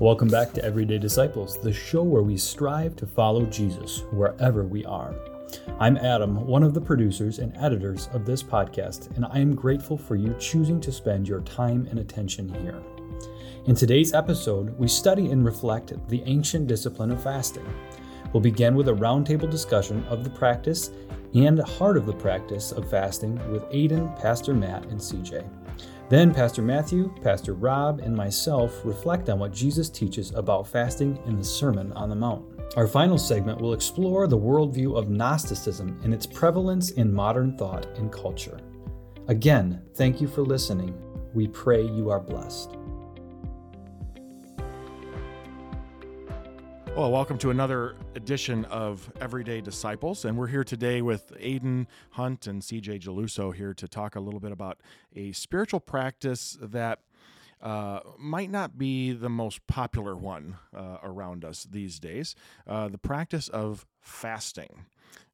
Welcome back to Everyday Disciples, the show where we strive to follow Jesus wherever we are. I'm Adam, one of the producers and editors of this podcast, and I am grateful for you choosing to spend your time and attention here. In today's episode, we study and reflect the ancient discipline of fasting. We'll begin with a roundtable discussion of the practice and heart of the practice of fasting with Aiden, Pastor Matt, and CJ. Then Pastor Matthew, Pastor Rob, and myself reflect on what Jesus teaches about fasting in the Sermon on the Mount. Our final segment will explore the worldview of Gnosticism and its prevalence in modern thought and culture. Again, thank you for listening. We pray you are blessed. Well, welcome to another edition of Everyday Disciples. And we're here today with Aiden Hunt and CJ Geluso here to talk a little bit about a spiritual practice that uh, might not be the most popular one uh, around us these days uh, the practice of fasting.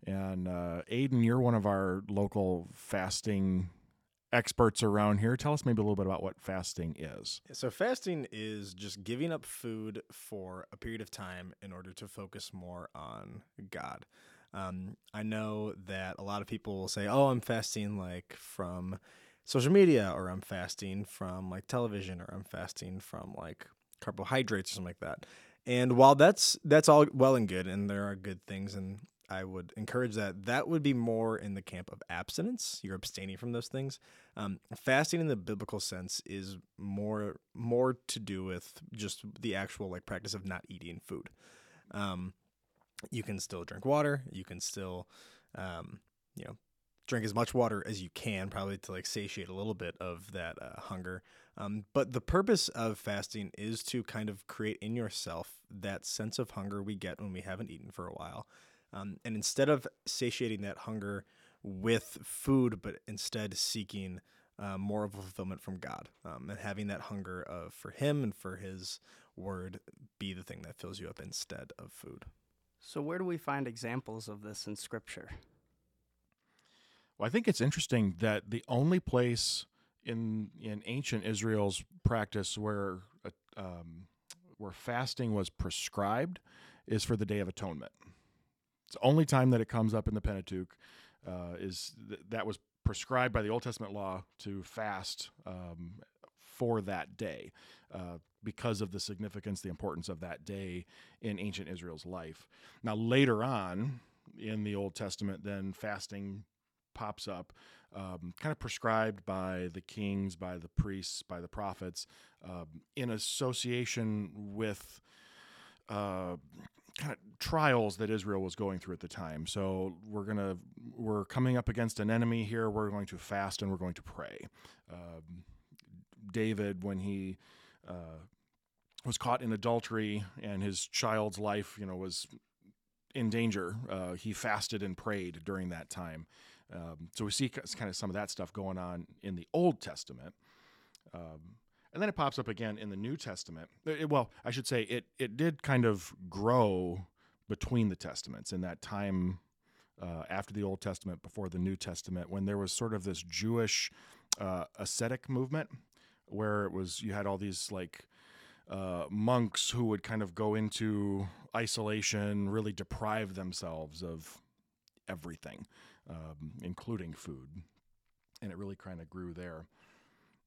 And uh, Aiden, you're one of our local fasting experts around here. Tell us maybe a little bit about what fasting is. So, fasting is just giving up food for a period of time in order to focus more on God. Um, I know that a lot of people will say, "Oh, I'm fasting like from social media, or I'm fasting from like television, or I'm fasting from like carbohydrates or something like that." And while that's that's all well and good, and there are good things, and I would encourage that. That would be more in the camp of abstinence. You're abstaining from those things. Um, fasting in the biblical sense is more more to do with just the actual like practice of not eating food. Um, you can still drink water. You can still, um, you know, drink as much water as you can, probably to like satiate a little bit of that uh, hunger. Um, but the purpose of fasting is to kind of create in yourself that sense of hunger we get when we haven't eaten for a while um, and instead of satiating that hunger with food, but instead seeking uh, more of a fulfillment from God um, and having that hunger of for Him and for His Word be the thing that fills you up instead of food. So, where do we find examples of this in Scripture? Well, I think it's interesting that the only place in in ancient Israel's practice where uh, um, where fasting was prescribed is for the Day of Atonement. It's the only time that it comes up in the Pentateuch uh, is th- that was prescribed by the Old Testament law to fast um, for that day uh, because of the significance, the importance of that day in ancient Israel's life. Now, later on in the Old Testament, then fasting pops up, um, kind of prescribed by the kings, by the priests, by the prophets, um, in association with. Uh, kind of trials that Israel was going through at the time. So we're gonna we're coming up against an enemy here. We're going to fast and we're going to pray. Um, David, when he uh, was caught in adultery and his child's life, you know, was in danger, uh, he fasted and prayed during that time. Um, so we see kind of some of that stuff going on in the Old Testament. Um, and then it pops up again in the New Testament. It, well, I should say it it did kind of grow between the testaments in that time uh, after the Old Testament, before the New Testament, when there was sort of this Jewish uh, ascetic movement, where it was you had all these like uh, monks who would kind of go into isolation, really deprive themselves of everything, um, including food, and it really kind of grew there.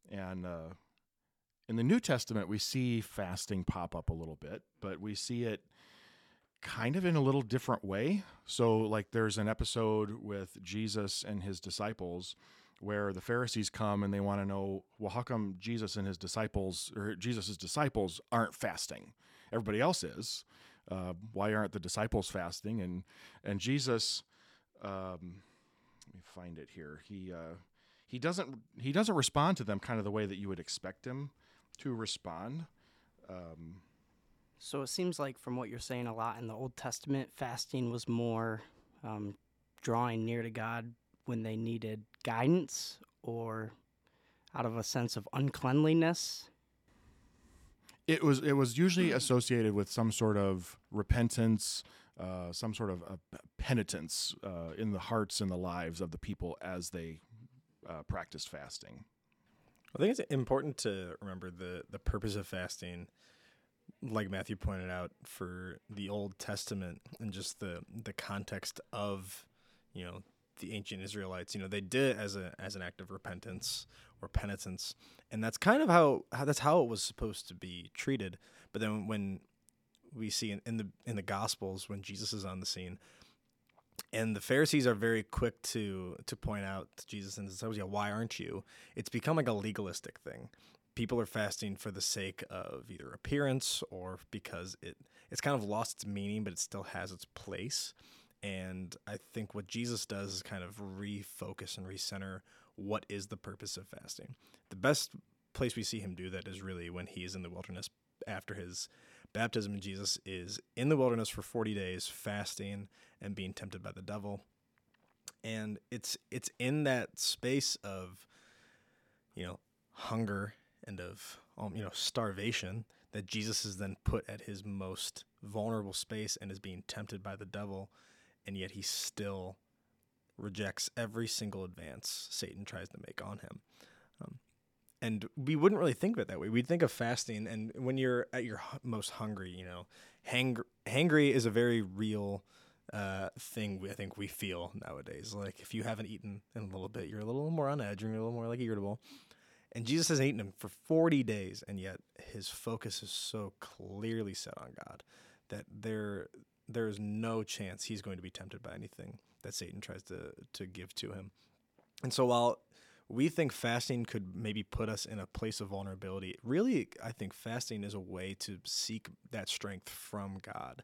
And uh, in the New Testament, we see fasting pop up a little bit, but we see it kind of in a little different way. So, like, there's an episode with Jesus and his disciples where the Pharisees come and they want to know, well, how come Jesus and his disciples, or Jesus's disciples, aren't fasting? Everybody else is. Uh, why aren't the disciples fasting? And and Jesus, um, let me find it here. He uh, he doesn't he doesn't respond to them kind of the way that you would expect him to respond. Um, so it seems like, from what you're saying, a lot in the Old Testament, fasting was more um, drawing near to God when they needed guidance or out of a sense of uncleanliness. It was it was usually associated with some sort of repentance, uh, some sort of penitence uh, in the hearts and the lives of the people as they uh, practiced fasting. I think it's important to remember the the purpose of fasting like Matthew pointed out, for the Old Testament and just the the context of, you know, the ancient Israelites, you know, they did it as a as an act of repentance or penitence, and that's kind of how, how that's how it was supposed to be treated. But then when we see in, in the in the Gospels when Jesus is on the scene, and the Pharisees are very quick to to point out to Jesus and disciples, yeah, why aren't you? It's become like a legalistic thing. People are fasting for the sake of either appearance or because it it's kind of lost its meaning, but it still has its place. And I think what Jesus does is kind of refocus and recenter what is the purpose of fasting. The best place we see him do that is really when he's in the wilderness after his baptism Jesus is in the wilderness for 40 days fasting and being tempted by the devil. And it's it's in that space of you know hunger and of um, you know starvation that Jesus is then put at his most vulnerable space and is being tempted by the devil and yet he still rejects every single advance Satan tries to make on him. Um, and we wouldn't really think of it that way. We'd think of fasting, and when you're at your most hungry, you know, hang- hangry is a very real uh, thing we, I think we feel nowadays. Like if you haven't eaten in a little bit, you're a little more on edge, you're a little more like irritable. And Jesus has eaten him for 40 days, and yet his focus is so clearly set on God that there there is no chance he's going to be tempted by anything that Satan tries to to give to him. And so while we think fasting could maybe put us in a place of vulnerability, really I think fasting is a way to seek that strength from God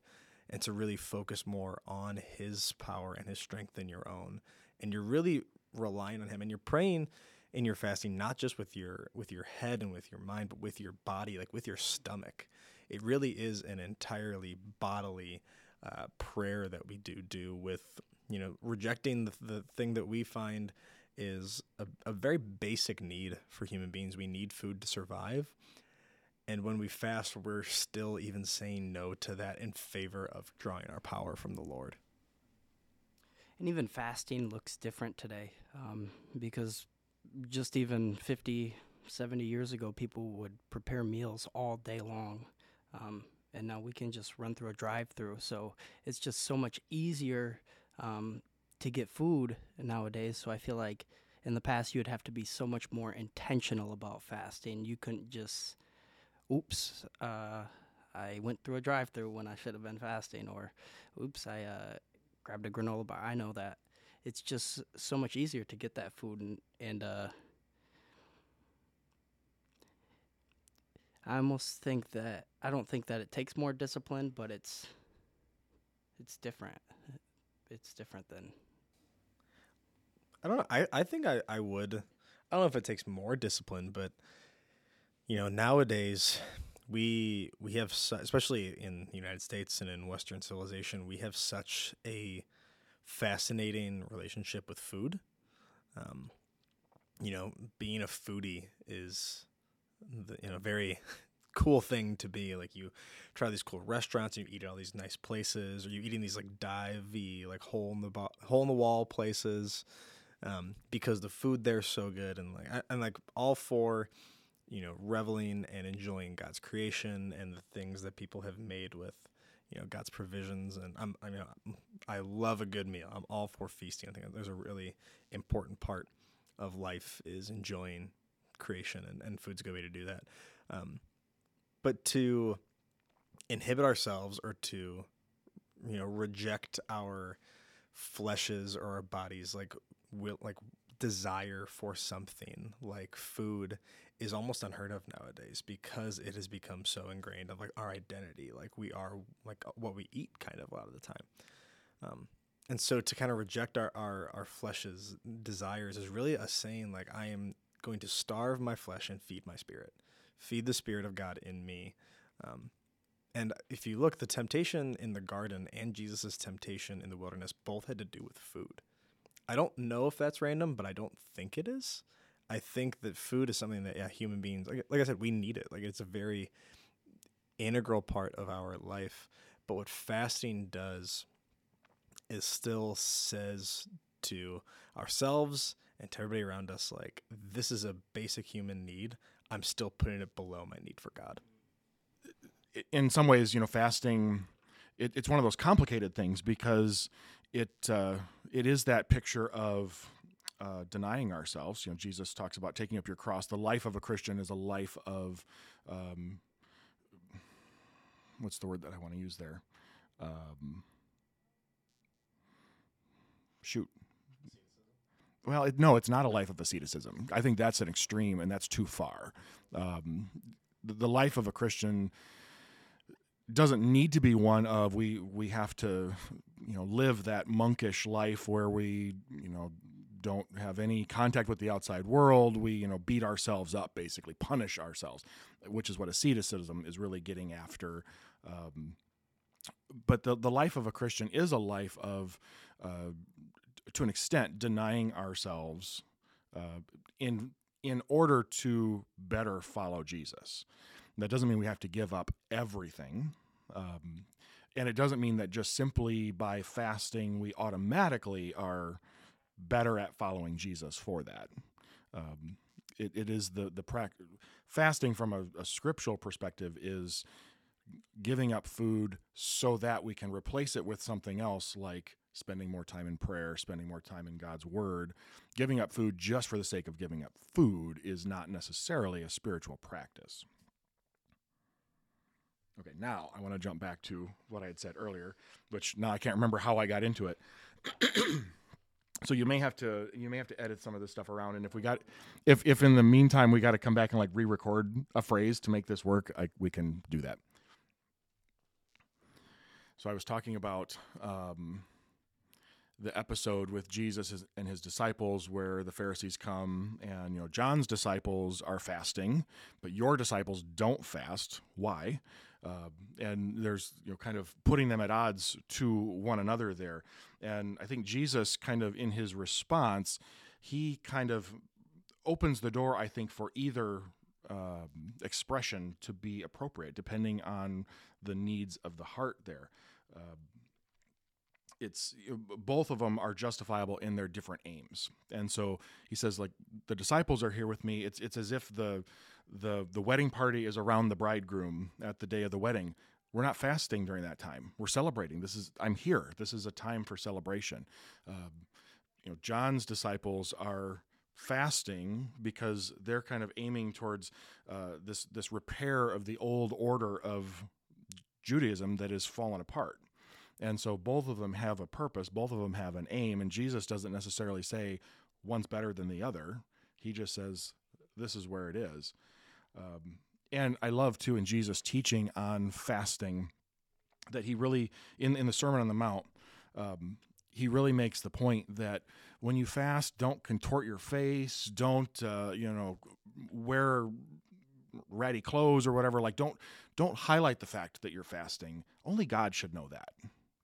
and to really focus more on his power and his strength than your own. And you're really relying on him and you're praying in your fasting not just with your with your head and with your mind but with your body like with your stomach. It really is an entirely bodily uh, prayer that we do do with you know rejecting the, the thing that we find is a, a very basic need for human beings. We need food to survive. And when we fast we're still even saying no to that in favor of drawing our power from the lord. And even fasting looks different today um, because just even 50 70 years ago people would prepare meals all day long um, and now we can just run through a drive-through. So it's just so much easier um, to get food nowadays. So I feel like in the past you'd have to be so much more intentional about fasting. You couldn't just, oops, uh, I went through a drive-through when I should have been fasting, or oops, I uh, grabbed a granola bar. I know that it's just so much easier to get that food and and uh, I almost think that I don't think that it takes more discipline, but it's it's different. It's different than I don't know. I, I think I, I would I don't know if it takes more discipline, but you know, nowadays we we have su- especially in the United States and in western civilization, we have such a fascinating relationship with food. Um, you know, being a foodie is the, you know a very cool thing to be like you try these cool restaurants and you eat at all these nice places or you eating these like divey like hole in the bo- hole in the wall places um, because the food there's so good and like I, and like all for you know reveling and enjoying God's creation and the things that people have made with you know God's provisions and I'm I mean I love a good meal I'm all for feasting I think there's a really important part of life is enjoying creation, and, and food's a good way to do that. Um, but to inhibit ourselves or to, you know, reject our fleshes or our bodies, like will like desire for something like food is almost unheard of nowadays because it has become so ingrained of like our identity like we are like what we eat kind of a lot of the time um, and so to kind of reject our, our our flesh's desires is really a saying like i am going to starve my flesh and feed my spirit, feed the spirit of God in me. Um, and if you look, the temptation in the garden and Jesus' temptation in the wilderness both had to do with food. I don't know if that's random, but I don't think it is. I think that food is something that yeah, human beings like like I said, we need it. Like it's a very integral part of our life. But what fasting does is still says to ourselves and to everybody around us like this is a basic human need i'm still putting it below my need for god in some ways, you know, fasting it, it's one of those complicated things because it uh, it is that picture of uh, denying ourselves. You know, Jesus talks about taking up your cross. The life of a Christian is a life of um, what's the word that I want to use there? Um, shoot. Well, it, no, it's not a life of asceticism. I think that's an extreme, and that's too far. Um, the, the life of a Christian doesn't need to be one of we we have to you know live that monkish life where we you know don't have any contact with the outside world we you know beat ourselves up basically punish ourselves which is what asceticism is really getting after um, but the the life of a christian is a life of uh, to an extent denying ourselves uh, in in order to better follow jesus that doesn't mean we have to give up everything. Um, and it doesn't mean that just simply by fasting, we automatically are better at following Jesus for that. Um, it, it is the, the prac- fasting from a, a scriptural perspective is giving up food so that we can replace it with something else like spending more time in prayer, spending more time in God's word. Giving up food just for the sake of giving up food is not necessarily a spiritual practice. Okay, now I want to jump back to what I had said earlier, which now I can't remember how I got into it. so you may have to you may have to edit some of this stuff around, and if we got if if in the meantime we got to come back and like re-record a phrase to make this work, I, we can do that. So I was talking about um, the episode with Jesus and his disciples where the Pharisees come and you know John's disciples are fasting, but your disciples don't fast. Why? Uh, and there's you know kind of putting them at odds to one another there. And I think Jesus kind of in his response, he kind of opens the door. I think for either uh, expression to be appropriate, depending on the needs of the heart there. Uh, it's both of them are justifiable in their different aims and so he says like the disciples are here with me it's it's as if the the the wedding party is around the bridegroom at the day of the wedding. We're not fasting during that time. We're celebrating. This is i'm here. This is a time for celebration. Um, you know john's disciples are fasting because they're kind of aiming towards uh, this this repair of the old order of judaism that is fallen apart. And so both of them have a purpose, both of them have an aim, and Jesus doesn't necessarily say one's better than the other. He just says, this is where it is. Um, and I love too in Jesus teaching on fasting that he really, in, in the Sermon on the Mount, um, he really makes the point that when you fast, don't contort your face, don't, uh, you know, wear ratty clothes or whatever. Like, don't, don't highlight the fact that you're fasting. Only God should know that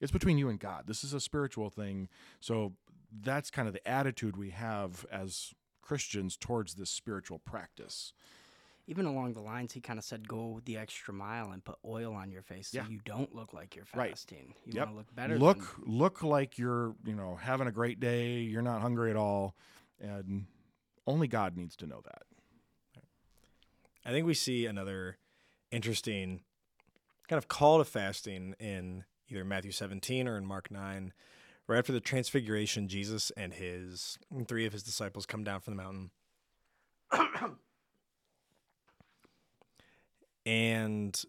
it's between you and God. This is a spiritual thing. So that's kind of the attitude we have as Christians towards this spiritual practice. Even along the lines, he kind of said, "Go the extra mile and put oil on your face so Yeah. you don't look like you're Right. fasting. You Yep. want to look better. look than- look like you're, you know, having a great day, you're not hungry at all, and only God needs to know that. I think we see another interesting kind of call to fasting in either Matthew 17 or in Mark 9. Right after the transfiguration, Jesus and his three of his disciples come down from the mountain. And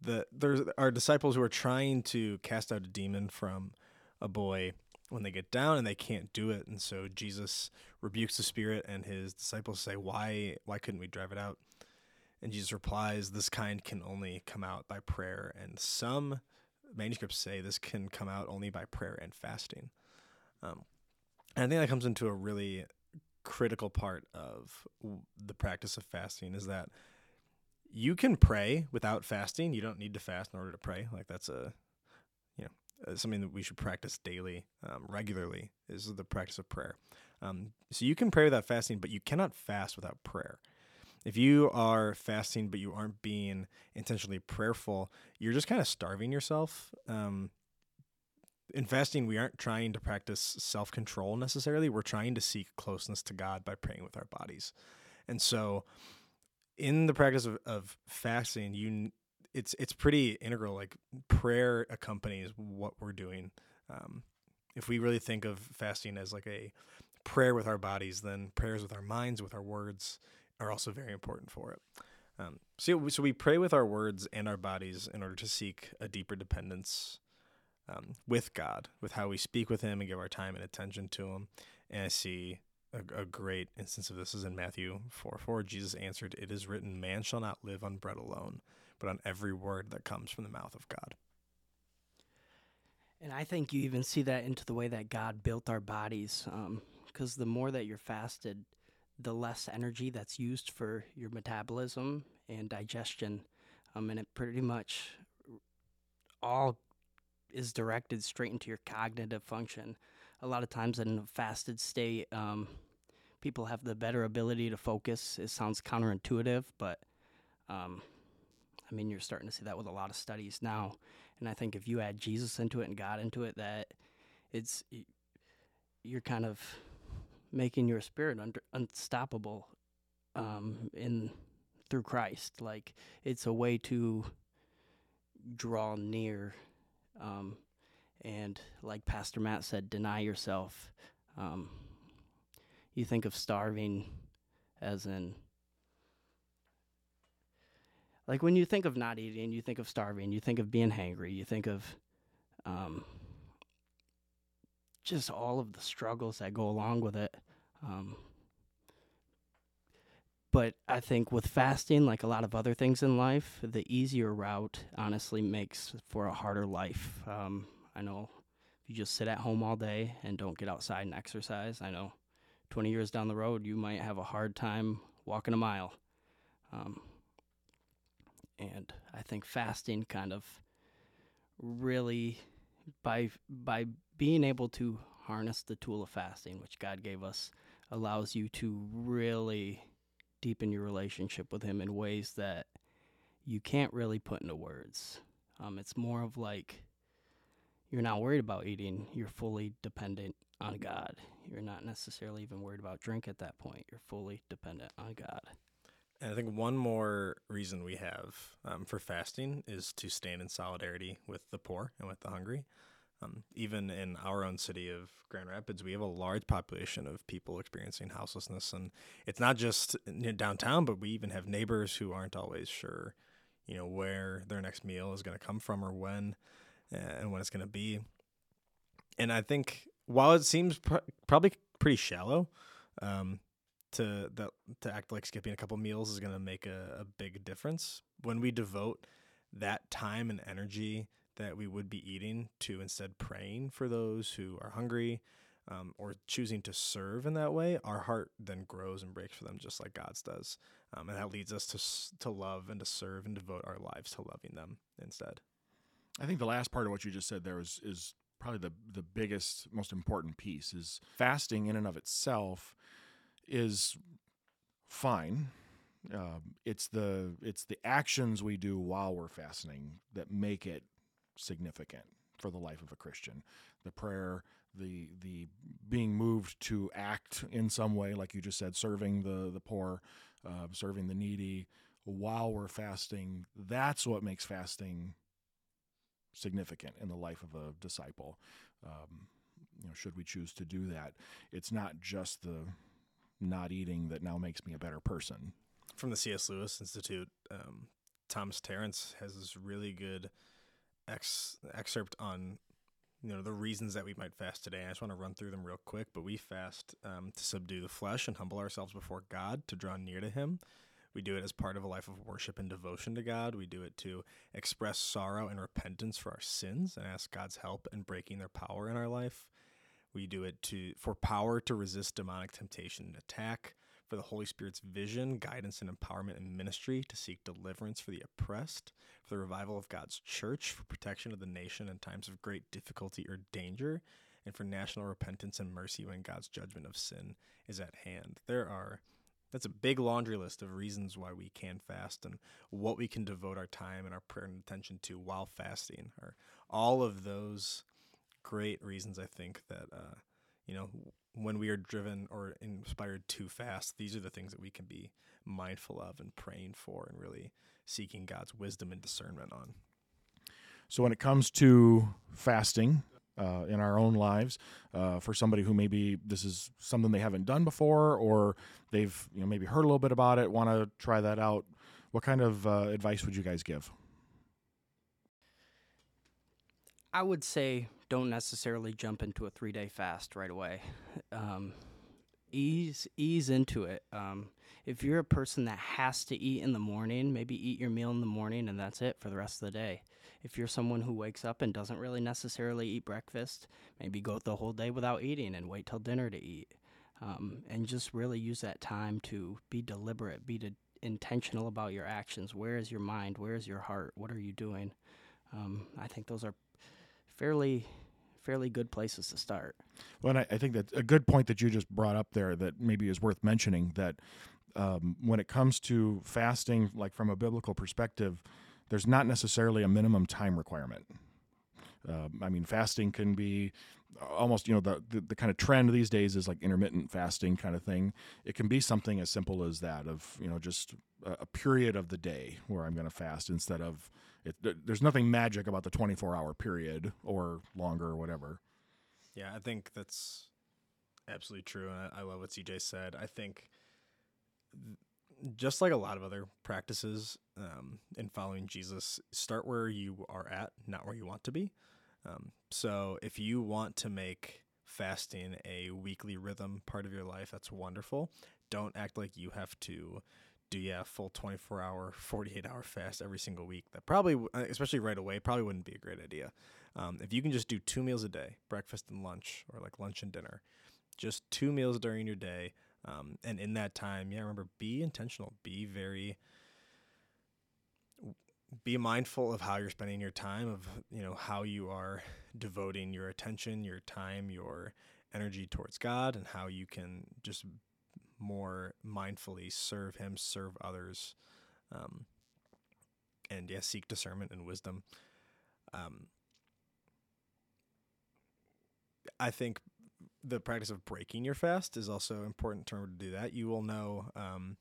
the there's our disciples who are trying to cast out a demon from a boy when they get down and they can't do it. And so Jesus rebukes the spirit and his disciples say why why couldn't we drive it out? And Jesus replies this kind can only come out by prayer. And some manuscripts say this can come out only by prayer and fasting. Um, and I think that comes into a really critical part of the practice of fasting is that you can pray without fasting. You don't need to fast in order to pray. Like that's a you know uh, something that we should practice daily um, regularly is the practice of prayer. Um, so you can pray without fasting but you cannot fast without prayer. If you are fasting but you aren't being intentionally prayerful you're just kind of starving yourself. Um, in fasting we aren't trying to practice self-control necessarily. We're trying to seek closeness to god by praying with our bodies. And so in the practice of, of fasting you it's it's pretty integral. Like prayer accompanies what we're doing. Um, if we really think of fasting as like a prayer with our bodies, then prayers with our minds, with our words, are also very important for it. Um, so, so we pray with our words and our bodies in order to seek a deeper dependence um, with God, with how we speak with Him and give our time and attention to Him. And I see a, a great instance of this is in Matthew 4 4. Jesus answered, It is written, Man shall not live on bread alone, but on every word that comes from the mouth of God. And I think you even see that into the way that God built our bodies. Because um, the more that you're fasted, the less energy that's used for your metabolism and digestion. Um, and it pretty much all is directed straight into your cognitive function. A lot of times in a fasted state, um, people have the better ability to focus. It sounds counterintuitive, but um, I mean, you're starting to see that with a lot of studies now. And I think if you add Jesus into it and God into it, that it's you're kind of making your spirit under, unstoppable um, in through Christ. Like it's a way to draw near, um, and like Pastor Matt said, deny yourself. Um, you think of starving as in like when you think of not eating, you think of starving, you think of being hangry, you think of um, just all of the struggles that go along with it. Um, but I think with fasting, like a lot of other things in life, the easier route honestly makes for a harder life. Um, I know if you just sit at home all day and don't get outside and exercise, I know 20 years down the road, you might have a hard time walking a mile. Um, and I think fasting kind of really by by being able to harness the tool of fasting, which God gave us, allows you to really deepen your relationship with Him in ways that you can't really put into words. Um, it's more of like you're not worried about eating, you're fully dependent on God. You're not necessarily even worried about drink at that point, you're fully dependent on God. And I think one more reason we have um, for fasting is to stand in solidarity with the poor and with the hungry. Um, even in our own city of Grand Rapids, we have a large population of people experiencing houselessness, and it's not just downtown, but we even have neighbors who aren't always sure, you know, where their next meal is going to come from or when, and when it's going to be. And I think while it seems pr- probably pretty shallow, um, to that to act like skipping a couple meals is going to make a, a big difference when we devote that time and energy that we would be eating to instead praying for those who are hungry um, or choosing to serve in that way, our heart then grows and breaks for them just like God's does. Um, and that leads us to, to love and to serve and devote our lives to loving them instead. I think the last part of what you just said there is, is probably the, the biggest, most important piece is fasting in and of itself is fine. Uh, it's the it's the actions we do while we're fasting that make it significant for the life of a Christian. The prayer, the the being moved to act in some way, like you just said, serving the the poor, uh, serving the needy while we're fasting. That's what makes fasting significant in the life of a disciple. Um, you know, should we choose to do that, it's not just the not eating that now makes me a better person. From the C.S. Lewis Institute, um, Thomas Tarrants has this really good ex- excerpt on you know the reasons that we might fast today. I just want to run through them real quick. But we fast um, to subdue the flesh and humble ourselves before God to draw near to Him. We do it as part of a life of worship and devotion to God. We do it to express sorrow and repentance for our sins and ask God's help in breaking their power in our life. We do it to for power to resist demonic temptation and attack, for the Holy Spirit's vision, guidance, and empowerment in ministry to seek deliverance for the oppressed, for the revival of God's church, for protection of the nation in times of great difficulty or danger, and for national repentance and mercy when God's judgment of sin is at hand. There are that's a big laundry list of reasons why we can fast and what we can devote our time and our prayer and attention to while fasting. Are all of those great reasons I think that uh, you know when we are driven or inspired to fast, these are the things that we can be mindful of and praying for and really seeking God's wisdom and discernment on. So when it comes to fasting uh, in our own lives, uh, for somebody who maybe this is something they haven't done before, or they've you know maybe heard a little bit about it, want to try that out, what kind of uh, advice would you guys give? I would say don't necessarily jump into a three day fast right away. Um, ease ease into it. Um, if you're a person that has to eat in the morning, maybe eat your meal in the morning and that's it for the rest of the day. If you're someone who wakes up and doesn't really necessarily eat breakfast, maybe go the whole day without eating and wait till dinner to eat. Um, and just really use that time to be deliberate, be de- intentional about your actions. Where is your mind? Where is your heart? What are you doing? Um, I think those are fairly fairly good places to start. Well, I, I, think that's a good point that you just brought up there that maybe is worth mentioning that um, when it comes to fasting, like from a biblical perspective, there's not necessarily a minimum time requirement. Uh, I mean, fasting can be almost, you know, the, the, the kind of trend these days is like intermittent fasting kind of thing. It can be something as simple as that of, you know, just a, a period of the day where I'm going to fast instead of it, there's nothing magic about the 24 hour period or longer or whatever. Yeah, I think that's absolutely true. I, I love what CJ said. I think just like a lot of other practices um, in following Jesus, start where you are at, not where you want to be. Um, so if you want to make fasting a weekly rhythm part of your life, that's wonderful. Don't act like you have to do yeah full 24 hour 48 hour fast every single week that probably uh, especially right away probably wouldn't be a great idea um, if you can just do two meals a day breakfast and lunch or like lunch and dinner just two meals during your day um, and in that time yeah remember be intentional be very be mindful of how you're spending your time of you know how you are devoting your attention your time your energy towards god and how you can just more mindfully serve Him, serve others, um, and yeah, seek discernment and wisdom. Um, I think the practice of breaking your fast is also important in order to do that. You will know um,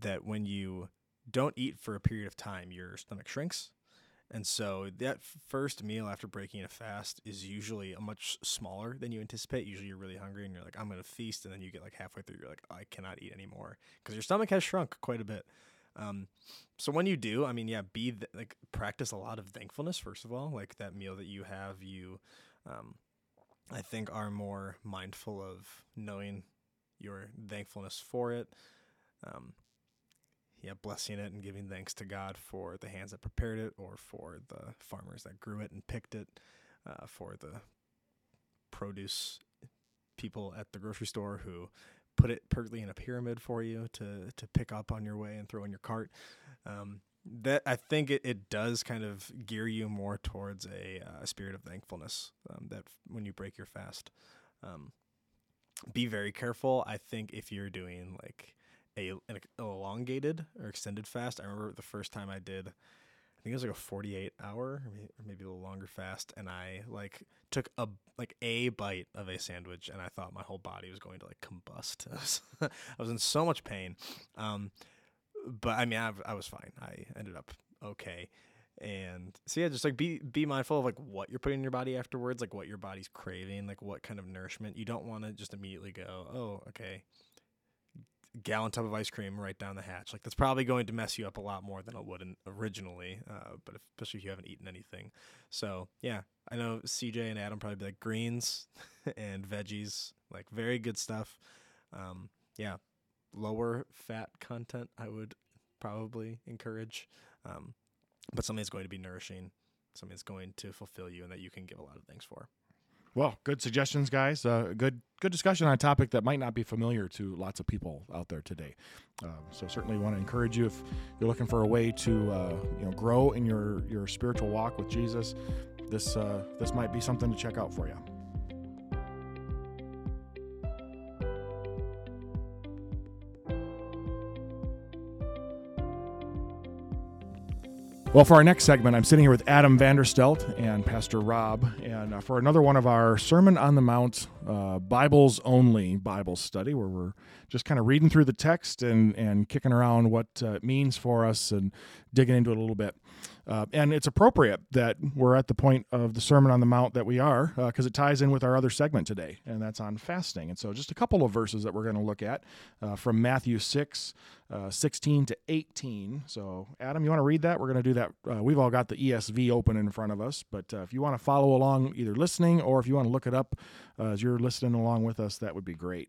that when you don't eat for a period of time, your stomach shrinks and so that first meal after breaking a fast is usually a much smaller than you anticipate. Usually you're really hungry and you're like, I'm going to feast. And then you get like halfway through, you're like, I cannot eat anymore because your stomach has shrunk quite a bit. Um, so when you do, I mean, yeah, be th- like practice a lot of thankfulness, first of all, like that meal that you have, you, um, I think are more mindful of knowing your thankfulness for it. Um, yeah, blessing it and giving thanks to God for the hands that prepared it, or for the farmers that grew it and picked it, uh, for the produce people at the grocery store who put it perfectly in a pyramid for you to to pick up on your way and throw in your cart. Um, that I think it, it does kind of gear you more towards a, uh, spirit of thankfulness. Um, that when you break your fast, um, be very careful. I think if you're doing like a an elongated or extended fast. I remember the first time I did, I think it was like a 48 hour or maybe a little longer fast, and I like took a like a bite of a sandwich, and I thought my whole body was going to like combust. I was, I was in so much pain, um, but I mean I, I was fine. I ended up okay. And so yeah, just like be be mindful of like what you're putting in your body afterwards, like what your body's craving, like what kind of nourishment. You don't want to just immediately go, oh, okay, gallon tub of ice cream right down the hatch. Like that's probably going to mess you up a lot more than it would in, originally, uh, but if, especially if you haven't eaten anything. So yeah, I know CJ and Adam probably be like greens and veggies, like very good stuff. Um, yeah, lower fat content I would probably encourage, um, but something that's going to be nourishing, something that's going to fulfill you, and that you can give a lot of things for. Well, good suggestions, guys. Uh, good good discussion on a topic that might not be familiar to lots of people out there today. Um, so certainly want to encourage you if you're looking for a way to uh, you know grow in your your spiritual walk with Jesus. This uh, this might be something to check out for you. Well, for our next segment, I'm sitting here with Adam Vanderstelt and Pastor Rob, and uh, for another one of our Sermon on the Mount uh, Bibles only Bible study, where we're just kind of reading through the text and, and kicking around what uh, it means for us and digging into it a little bit. Uh, and it's appropriate that we're at the point of the Sermon on the Mount that we are, because uh, it ties in with our other segment today, and that's on fasting. And so, just a couple of verses that we're going to look at uh, from Matthew 6, uh, 16 to 18. So, Adam, you want to read that? We're going to do that. Uh, we've all got the ESV open in front of us, but uh, if you want to follow along, either listening or if you want to look it up as you're listening along with us, that would be great.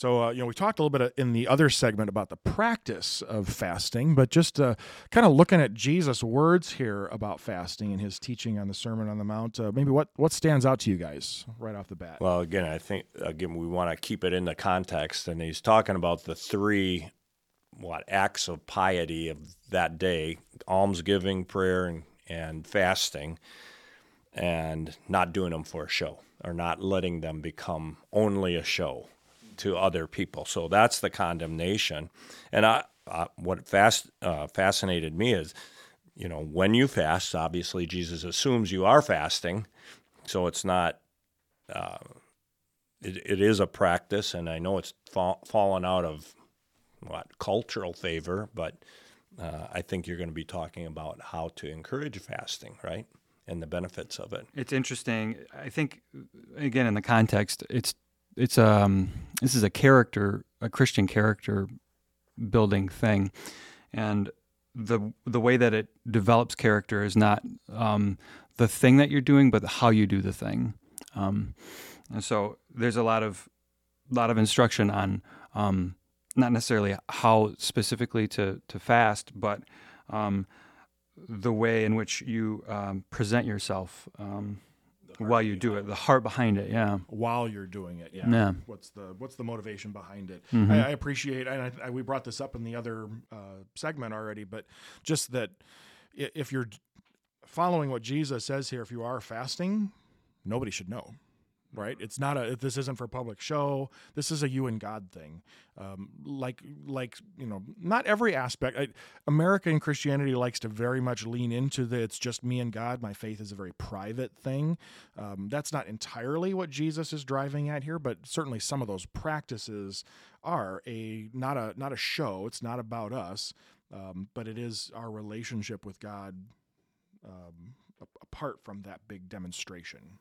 So, uh, you know, we talked a little bit in the other segment about the practice of fasting, but just uh, kind of looking at Jesus' words here about fasting and his teaching on the Sermon on the Mount, uh, maybe what, what stands out to you guys right off the bat? Well, again, I think, again, we want to keep it in the context, and he's talking about the three, what, acts of piety of that day almsgiving, prayer, and, and fasting, and not doing them for a show or not letting them become only a show to other people. So that's the condemnation. And I, I what fast, uh, fascinated me is, you know, when you fast, obviously Jesus assumes you are fasting, so it's not. Uh, it, it is a practice, and I know it's fa- fallen out of what cultural favor, but uh, I think you're going to be talking about how to encourage fasting, right? And the benefits of it. It's interesting. I think, again, in the context, it's it's um this is a character a Christian character building thing, and the the way that it develops character is not um, the thing that you're doing, but how you do the thing. Um, and so there's a lot of lot of instruction on um, not necessarily how specifically to to fast, but um, the way in which you um, present yourself. While you do it, the heart behind it, yeah. While you're doing it, yeah. Yeah. What's the what's the motivation behind it? Mhm. I, I appreciate, and I, I, we brought this up in the other uh, segment already, but just that if you're following what Jesus says here, if you are fasting, nobody should know. Right? It's not a. This isn't for public show. This is a you and God thing. Um, like, like you know, not every aspect. I, American Christianity likes to very much lean into the. It's just me and God. My faith is a very private thing. Um, that's not entirely what Jesus is driving at here, but certainly some of those practices are a not a not a show. It's not about us, um, but it is our relationship with God um, apart from that big demonstration.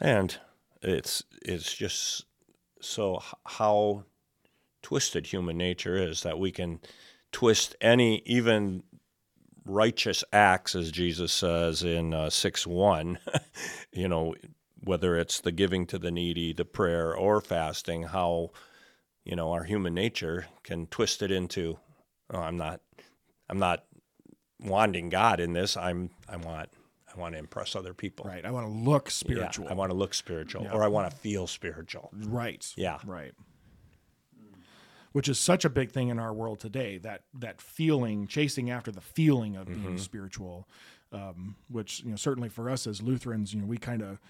And it's it's just so how twisted human nature is that we can twist any even righteous acts, as Jesus says in uh, six one. you know, whether it's the giving to the needy, the prayer, or fasting, how you know our human nature can twist it into, oh, I'm not, I'm not wanting God in this. I'm I want I want to impress other people. Right. I want to look Yeah, spiritual. I want to look spiritual, Yeah. or I want to feel spiritual. Right. Yeah. Right. Which is such a big thing in our world today that that feeling, chasing after the feeling of being spiritual, um, which you know certainly for us as Lutherans, you know we kind of.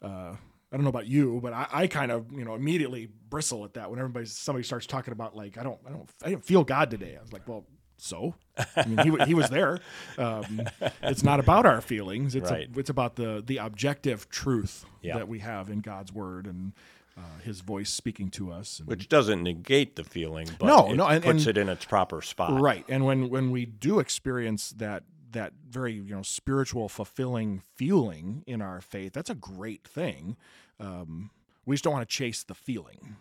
Uh, I don't know about you, but I, I kind of, you know, immediately bristle at that when everybody somebody starts talking about like I don't, I don't, I didn't feel God today. I was like, well, so I mean, he he was there. Um, it's not about our feelings. It's Right. a, it's about the the objective truth Yeah. that we have in God's word and uh, His voice speaking to us. And- Which doesn't negate the feeling, but No, it no, and- puts and- it in its proper spot. right, and when when we do experience that that very you know spiritual fulfilling feeling in our faith, that's a great thing. Um, we just don't want to chase the feeling.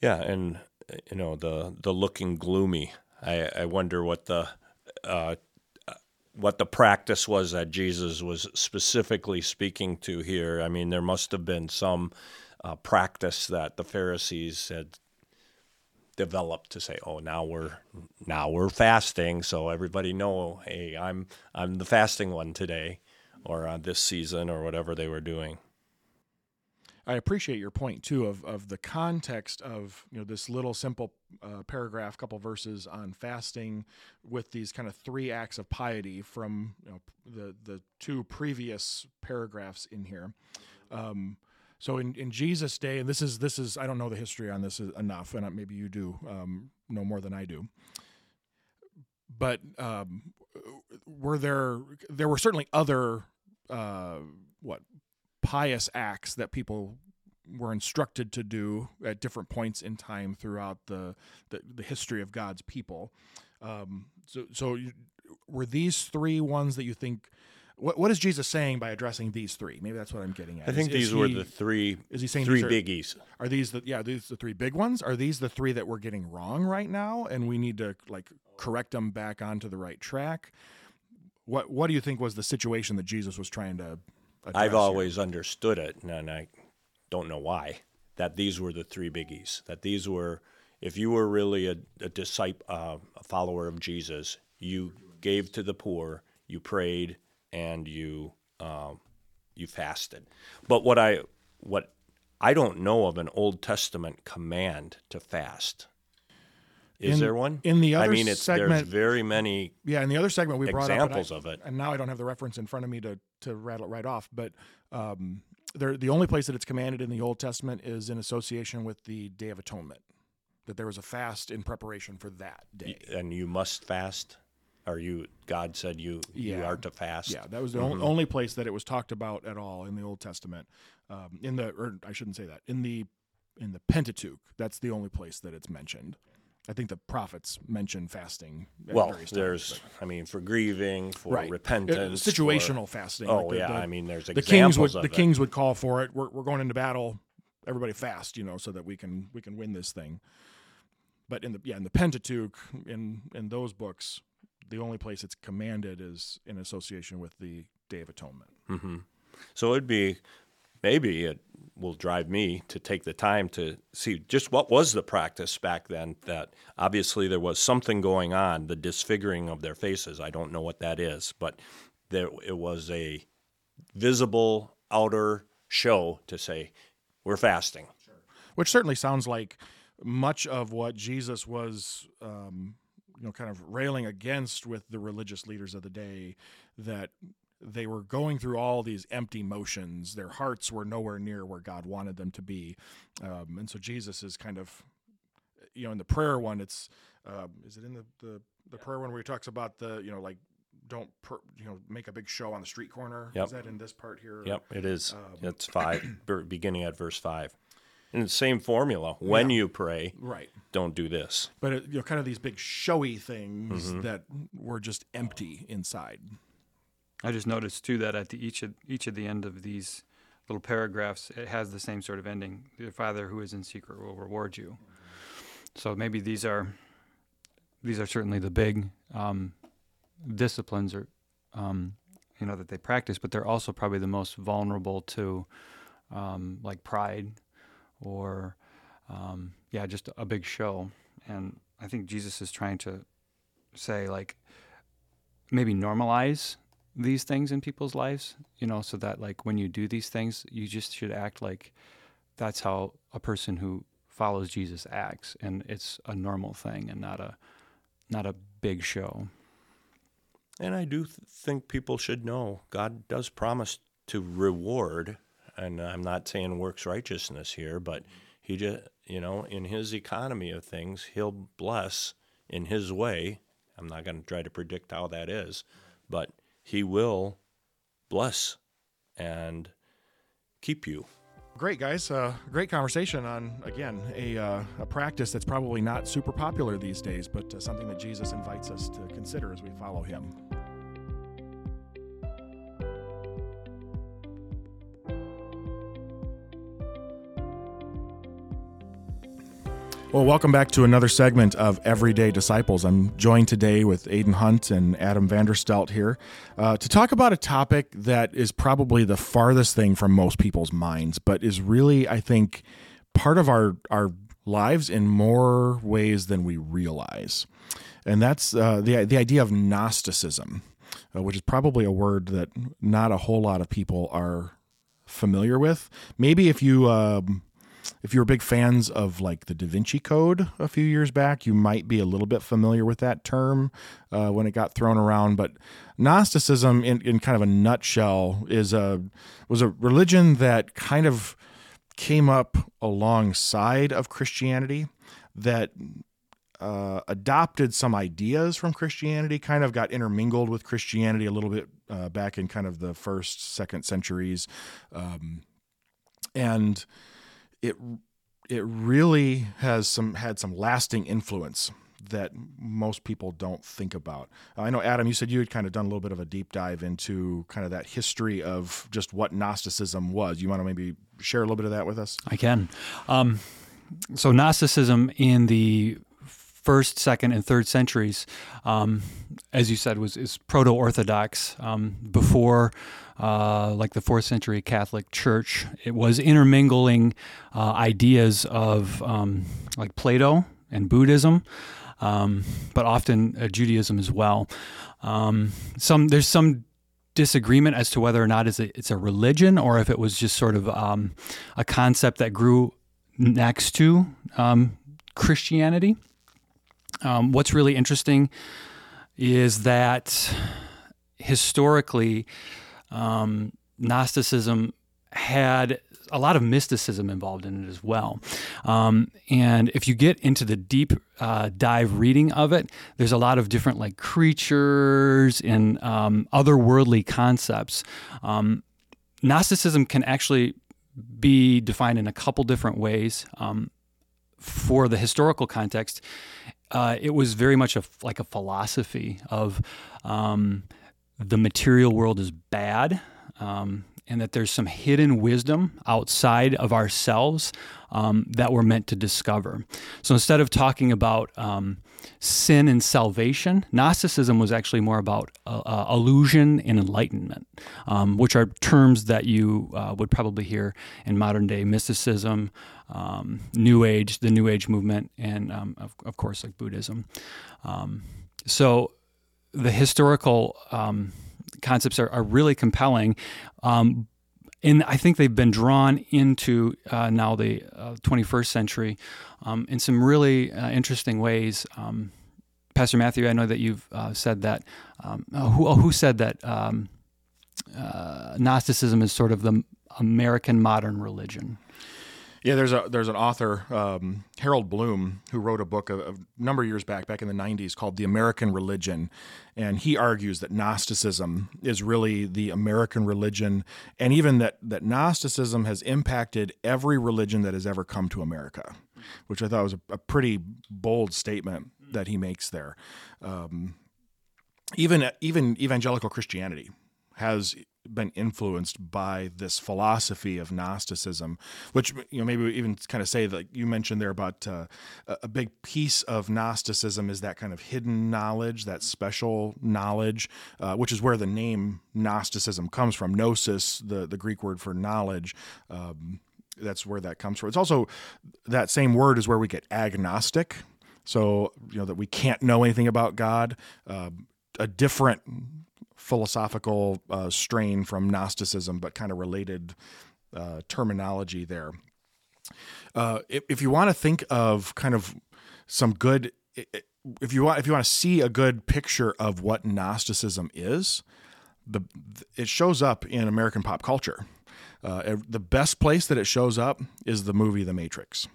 Yeah, and you know the the looking gloomy. I I wonder what the uh, what the practice was that Jesus was specifically speaking to here. I mean, there must have been some uh, practice that the Pharisees had developed to say, "Oh, now we're now we're fasting," so everybody know, "Hey, I'm I'm the fasting one today, or uh, this season, or whatever they were doing." I appreciate your point too of of the context of you know this little simple uh, paragraph, couple verses on fasting, with these kind of three acts of piety from you know the the two previous paragraphs in here. Um, so in, in Jesus' day, and this is this is I don't know the history on this enough, and maybe you do um, know more than I do. But um, were there there were certainly other uh, what pious acts that people were instructed to do at different points in time throughout the the, the history of God's people. Um, so, so you, were these three ones that you think? What, what is Jesus saying by addressing these three? Maybe that's what I'm getting at. I think is, these is were he, the three. Is he saying three are, biggies? Are these the yeah? These the three big ones? Are these the three that we're getting wrong right now, and we need to like correct them back onto the right track? What What do you think was the situation that Jesus was trying to? I've here? always understood it, and I don't know why that these were the three biggies. That these were, if you were really a, a disciple, uh, a follower of Jesus, you gave to the poor, you prayed, and you um, you fasted. But what I what I don't know of an Old Testament command to fast. Is in, there one? In the other I mean, it's, segment, there's very many. Yeah, in the other segment we brought examples up, of it, and now I don't have the reference in front of me to to rattle it right off. But um, there, the only place that it's commanded in the Old Testament is in association with the Day of Atonement. That there was a fast in preparation for that day, and you must fast. Or you, God said you yeah. you are to fast. Yeah, that was the mm-hmm. only place that it was talked about at all in the Old Testament. Um, in the, or I shouldn't say that in the in the Pentateuch. That's the only place that it's mentioned. I think the prophets mention fasting. well, there's, times, I mean, for grieving, for right. repentance, uh, situational for, fasting. Oh like the, yeah, the, I mean, there's the kings would the it. kings would call for it. We're, we're going into battle. Everybody fast, you know, so that we can we can win this thing. But in the yeah in the Pentateuch in in those books, the only place it's commanded is in association with the Day of Atonement. Mm-hmm. So it'd be maybe it will drive me to take the time to see just what was the practice back then that obviously there was something going on the disfiguring of their faces i don't know what that is but there it was a visible outer show to say we're fasting sure. which certainly sounds like much of what jesus was um, you know kind of railing against with the religious leaders of the day that they were going through all these empty motions. Their hearts were nowhere near where God wanted them to be. Um, and so Jesus is kind of, you know, in the prayer one, it's, uh, is it in the, the, the prayer one where he talks about the, you know, like, don't, per, you know, make a big show on the street corner? Yep. Is that in this part here? Yep, it is. Um, it's five, beginning at verse five. in the same formula. When yeah. you pray, right, don't do this. But it, you know, kind of these big showy things mm-hmm. that were just empty inside. I just noticed too that at the, each of each of the end of these little paragraphs, it has the same sort of ending. Your Father who is in secret will reward you. So maybe these are these are certainly the big um, disciplines or um, you know that they practice, but they're also probably the most vulnerable to um, like pride or um, yeah, just a big show. And I think Jesus is trying to say like maybe normalize these things in people's lives, you know, so that like when you do these things, you just should act like that's how a person who follows Jesus acts and it's a normal thing and not a not a big show. And I do th- think people should know God does promise to reward and I'm not saying works righteousness here, but he just, you know, in his economy of things, he'll bless in his way. I'm not going to try to predict how that is, but he will bless and keep you. Great, guys. Uh, great conversation on, again, a, uh, a practice that's probably not super popular these days, but uh, something that Jesus invites us to consider as we follow him. Well, welcome back to another segment of Everyday Disciples. I'm joined today with Aiden Hunt and Adam Vanderstelt here uh, to talk about a topic that is probably the farthest thing from most people's minds, but is really, I think, part of our our lives in more ways than we realize. And that's uh, the, the idea of Gnosticism, uh, which is probably a word that not a whole lot of people are familiar with. Maybe if you. Um, if you're big fans of like the Da Vinci Code a few years back, you might be a little bit familiar with that term uh, when it got thrown around. But Gnosticism, in, in kind of a nutshell, is a was a religion that kind of came up alongside of Christianity that uh, adopted some ideas from Christianity, kind of got intermingled with Christianity a little bit uh, back in kind of the first, second centuries, um, and it it really has some had some lasting influence that most people don't think about. I know Adam, you said you had kind of done a little bit of a deep dive into kind of that history of just what Gnosticism was. You want to maybe share a little bit of that with us? I can. Um, so Gnosticism in the first, second, and third centuries, um, as you said, was is proto-orthodox. Um, before, uh, like the fourth century Catholic Church, it was intermingling uh, ideas of um, like Plato and Buddhism, um, but often uh, Judaism as well. Um, some there's some disagreement as to whether or not it's a, it's a religion or if it was just sort of um, a concept that grew next to Christianity. Um, what's really interesting is that historically, um, Gnosticism had a lot of mysticism involved in it as well. Um, and if you get into the deep uh, dive reading of it, there's a lot of different like creatures and um, otherworldly concepts. Um, Gnosticism can actually be defined in a couple different ways. Um, for the historical context, uh, it was very much a, like a philosophy of um, the material world is bad. Um, and that there's some hidden wisdom outside of ourselves um, that we're meant to discover. So instead of talking about um, sin and salvation, Gnosticism was actually more about uh, uh, illusion and enlightenment, um, which are terms that you uh, would probably hear in modern day mysticism, um, New Age, the New Age movement, and um, of, of, course, like Buddhism. Um, so the historical um, concepts are, are, really compelling. Um, and I think they've been drawn into uh, now the uh, 21st century um, in some really uh, interesting ways. Pastor Matthew, I know that you've uh, said that. Uh, who, who, said that uh, Gnosticism is sort of the American modern religion? Yeah, there's a there's an author um, Harold Bloom who wrote a book a, a, number of years back, back in the '90s, called "The American Religion," and he argues that Gnosticism is really the American religion, and even that that Gnosticism has impacted every religion that has ever come to America, which I thought was a, a pretty bold statement that he makes there. Um, even even evangelical Christianity has been influenced by this philosophy of Gnosticism, which you know maybe even kind of say that you mentioned there about uh, a big piece of Gnosticism is that kind of hidden knowledge, that special knowledge, uh, which is where the name Gnosticism comes from. Gnosis, the the Greek word for knowledge. Um, that's where that comes from. It's also that same word is where we get agnostic. So you know that we can't know anything about God. Uh, a different philosophical uh, strain from Gnosticism, but kind of related uh, terminology there. Uh, if, if, you want to think of kind of some good, if you want, if you want to see a good picture of what Gnosticism is, the it shows up in American pop culture. Uh, the best place that it shows up is the movie The Matrix.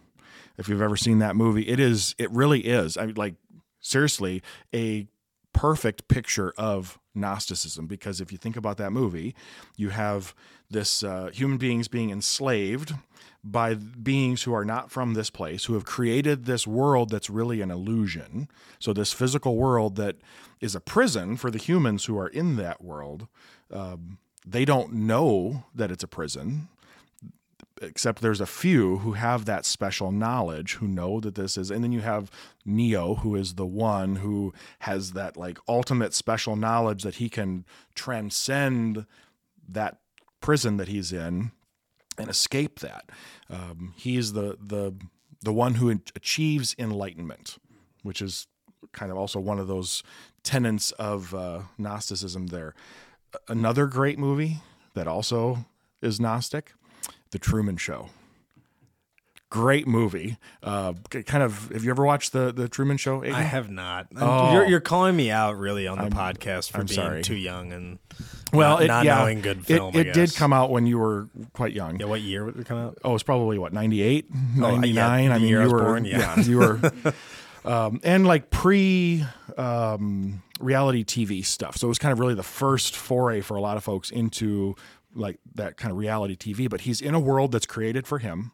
If you've ever seen that movie, it is it really is. I mean, like seriously, a perfect picture of Gnosticism because if you think about that movie, you have this uh, human beings being enslaved by beings who are not from this place, who have created this world that's really an illusion. So, this physical world that is a prison for the humans who are in that world, um, they don't know that it's a prison except there's a few who have that special knowledge who know that this is and then you have neo who is the one who has that like ultimate special knowledge that he can transcend that prison that he's in and escape that um, he's the the the one who achieves enlightenment, which is kind of also one of those tenets of uh, Gnosticism. There, another great movie that also is Gnostic, The Truman Show. Great movie. Uh, kind of. Have you ever watched the the Truman Show? Aiden? I have not. Oh. You're, you're calling me out really on the I'm- podcast for I'm being sorry. too young and well, not, it, not yeah, knowing good it, film. I it did come out when you were quite young. Yeah, what year would it come out? Oh, it's probably what 98, Oh, yeah, 99. I mean, I you was were born, yeah. you were um, and like pre um, reality TV stuff. So it was kind of really the first foray for a lot of folks into like that kind of reality TV. But he's in a world that's created for him,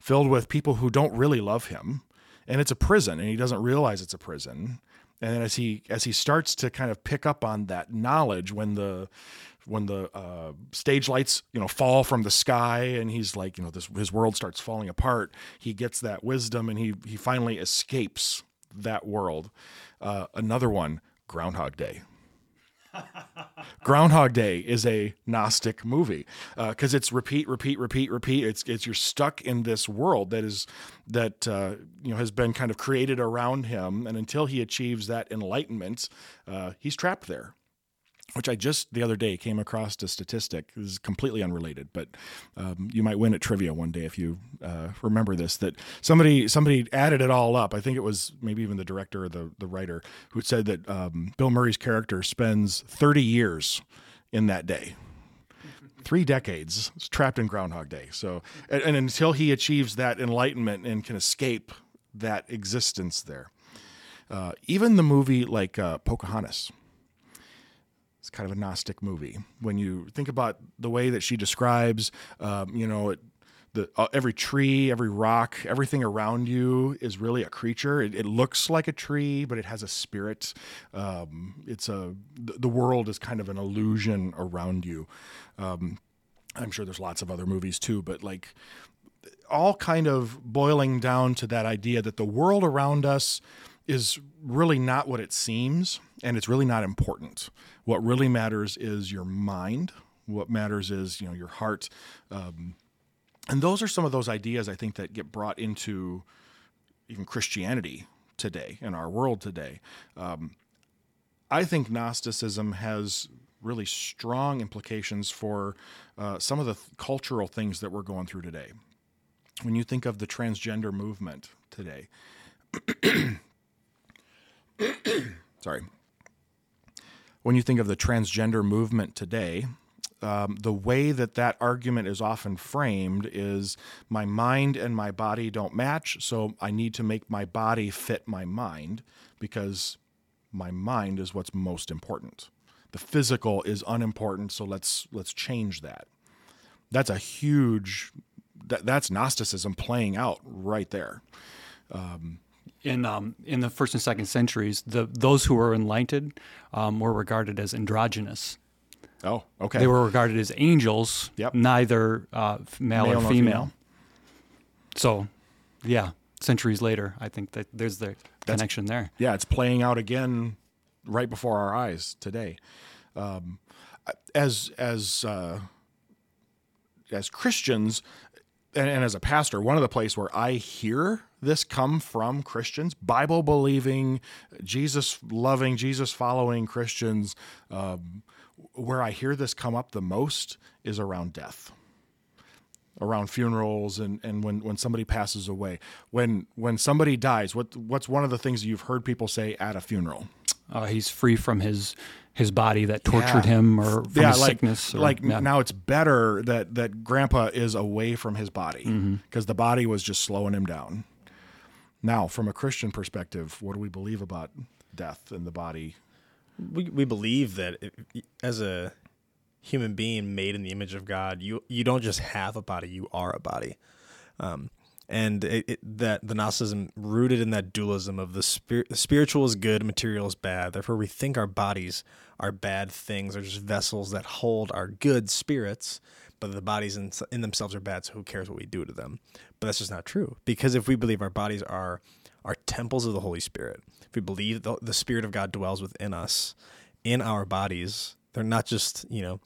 filled with people who don't really love him, and it's a prison, and he doesn't realize it's a prison. And then as he as he starts to kind of pick up on that knowledge when the when the uh, stage lights you know fall from the sky and he's like you know this his world starts falling apart he gets that wisdom and he he finally escapes that world uh, another one groundhog day Groundhog Day is a Gnostic movie because it's repeat, repeat, repeat, repeat. It's it's you're stuck in this world that is that uh, you know has been kind of created around him, and until he achieves that enlightenment, uh, he's trapped there. Which I just the other day came across a statistic. This is completely unrelated, but um, you might win at trivia one day if you uh, remember this. That somebody somebody added it all up. I think it was maybe even the director or the the writer who said that um, Bill Murray's character spends 30 years in that day. Three decades trapped in Groundhog Day. So, and, and until he achieves that enlightenment and can escape that existence there, uh, even the movie like uh, Pocahontas, it's kind of a Gnostic movie. When you think about the way that she describes, um, you know, it, the uh, every tree, every rock, everything around you is really a creature. It, it looks like a tree, but it has a spirit. Um, it's a the world is kind of an illusion around you. Um, I'm sure there's lots of other movies too, but like all kind of boiling down to that idea that the world around us is really not what it seems and it's really not important. What really matters is your mind. What matters is, you know, your heart. Um, and those are some of those ideas I think that get brought into even Christianity today in our world today. Um, I think Gnosticism has really strong implications for uh, some of the th- cultural things that we're going through today. When you think of the transgender movement today, sorry. When you think of the transgender movement today, um, the way that that argument is often framed is my mind and my body don't match, so I need to make my body fit my mind because my mind is what's most important. The physical is unimportant, so let's let's change that. That's a huge that, that's Gnosticism playing out right there. In um, in the first and second centuries, the those who were enlightened um, were regarded as androgynous. Oh, okay. They were regarded as angels, Yep. neither uh, male, Male or female. female. So, yeah, centuries later, I think that there's the connection there. yeah, it's playing out again right before our eyes today. Um, as as uh, as Christians and, and as a pastor, one of the places where I hear this come from Christians, Bible believing, Jesus loving, Jesus following Christians, um, where I hear this come up the most is around death around funerals and, and when, when somebody passes away. When when somebody dies, what what's one of the things you've heard people say at a funeral? Uh, he's free from his his body that tortured Yeah. him, or from yeah, his like sickness. Or, like yeah. now it's better that that grandpa is away from his body because Mm-hmm. the body was just slowing him down. Now, from a Christian perspective, what do we believe about death and the body? we we believe that if, as a human being made in the image of God, you you don't just have a body, you are a body. Um, and it, it, that the Gnosticism rooted in that dualism of the the spiritual is good, material is bad. Therefore, we think our bodies are bad things, are just vessels that hold our good spirits, but the bodies in, in themselves are bad. So who cares what we do to them? But that's just not true. Because if we believe our bodies are are temples of the Holy Spirit, if we believe the, the Spirit of God dwells within us, in our bodies, they're not just you know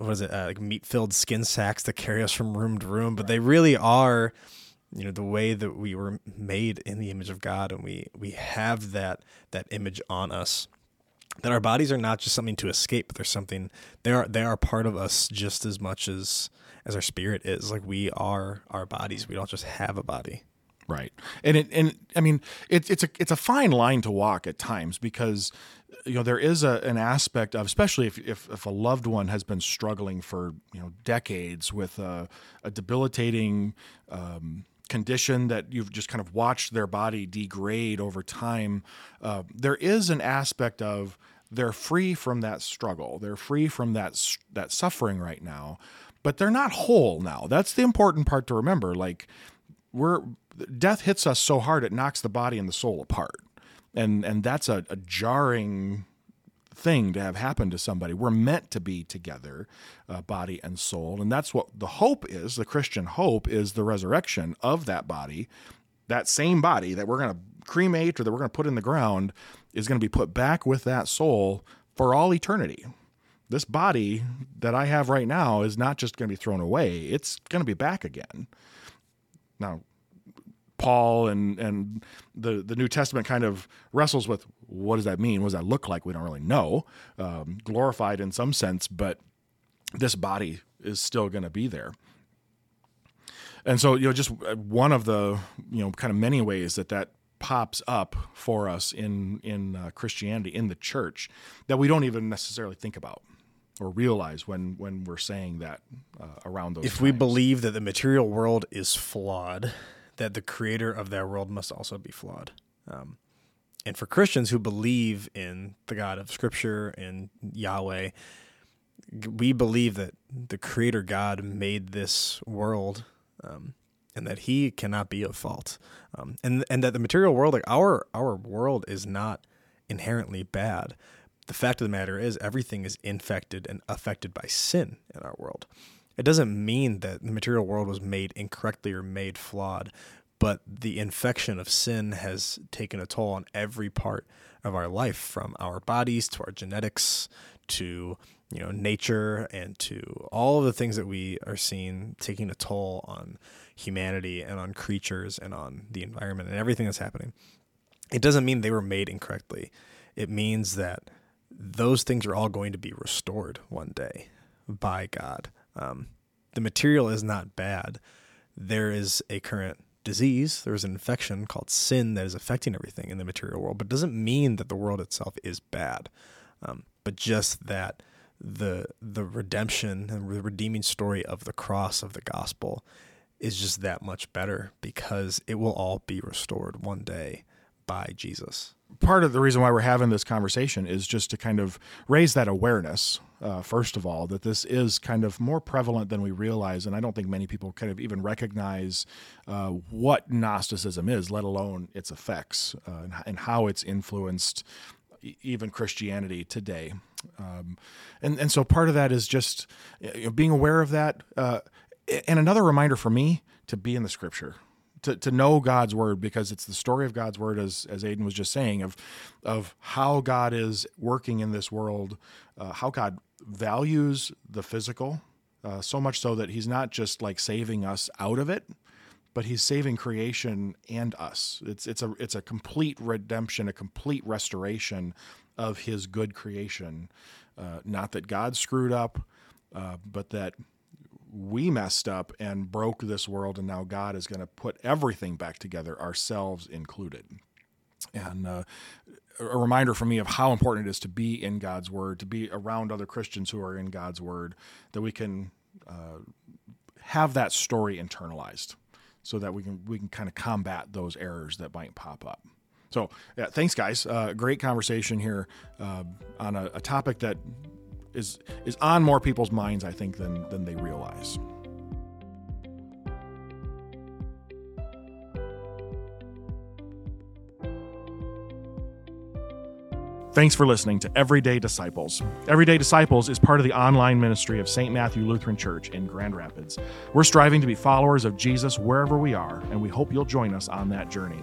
what is it uh, like meat filled skin sacks that carry us from room to room but they really are you know the way that we were made in the image of God and we we have that that image on us that our bodies are not just something to escape but they're something they are they are part of us just as much as as our spirit is. Like we are our bodies. We don't just have a body. Right, and it and I mean it's it's a it's a fine line to walk at times because you know there is a an aspect of especially if if, if a loved one has been struggling for you know decades with a, a debilitating um, condition that you've just kind of watched their body degrade over time. Uh, there is an aspect of they're free from that struggle. They're free from that that suffering right now, but they're not whole now. That's the important part to remember. Like we're death hits us so hard it knocks the body and the soul apart and and that's a, a jarring thing to have happen to somebody. We're meant to be together uh, body and soul. And that's what the hope is the christian hope is the resurrection of that body. That same body that we're going to cremate or that we're going to put in the ground is going to be put back with that soul for all eternity. This body that i have right now is not just going to be thrown away. It's going to be back again. Now Paul and and the the New Testament kind of wrestles with what does that mean? What does that look like? We don't really know. Um, glorified in some sense, but this body is still going to be there. And so, you know, just one of the you know kind of many ways that that pops up for us in in uh, Christianity in the church that we don't even necessarily think about or realize when when we're saying that uh, around those. If times. we believe that the material world is flawed, that the creator of that world must also be flawed. Um, and for Christians who believe in the God of Scripture and Yahweh, we believe that the Creator God made this world, um, and that He cannot be at fault, um, and and that the material world, like our our world, is not inherently bad. The fact of the matter is, everything is infected and affected by sin in our world. It doesn't mean that the material world was made incorrectly or made flawed, but the infection of sin has taken a toll on every part of our life, from our bodies to our genetics to you know nature and to all of the things that we are seeing taking a toll on humanity and on creatures and on the environment and everything that's happening. It doesn't mean they were made incorrectly. It means that those things are all going to be restored one day by God. Um, the material is not bad. There is a current disease, there's an infection called sin that is affecting everything in the material world, but doesn't mean that the world itself is bad, um, but just that the the redemption and the redeeming story of the cross of the gospel is just that much better because it will all be restored one day by Jesus part of the reason why we're having this conversation is just to kind of raise that awareness, uh, first of all, that this is kind of more prevalent than we realize. And I don't think many people kind of even recognize uh, what Gnosticism is, let alone its effects uh, and, and, how it's influenced even Christianity today. Um, and, and so part of that is just you know, being aware of that. Uh, and another reminder for me to be in the scripture to, to know God's word because it's the story of God's word, as as Aiden was just saying, of of how God is working in this world, uh, how God values the physical, uh, so much so that He's not just like saving us out of it, but He's saving creation and us. It's it's a it's a complete redemption, a complete restoration of His good creation. Uh, not that God screwed up, uh, but that we messed up and broke this world, and now God is going to put everything back together, ourselves included. And uh, a reminder for me of how important it is to be in God's Word, to be around other Christians who are in God's Word, that we can uh, have that story internalized, so that we can we can kind of combat those errors that might pop up. So, yeah, thanks, guys. Uh, great conversation here uh, on a, a topic that is is on more people's minds, I think, than than they realize. Thanks for listening to Everyday Disciples. Everyday Disciples is part of the online ministry of St. Matthew Lutheran Church in Grand Rapids. We're striving to be followers of Jesus wherever we are, and we hope you'll join us on that journey.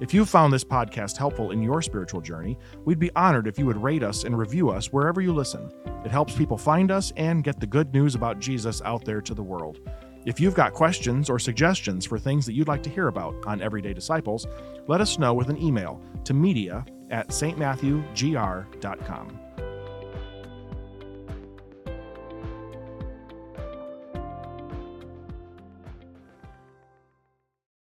If you found this podcast helpful in your spiritual journey, we'd be honored if you would rate us and review us wherever you listen. It helps people find us and get the good news about Jesus out there to the world. If you've got questions or suggestions for things that you'd like to hear about on Everyday Disciples, let us know with an email to media at stmatthewgr.com.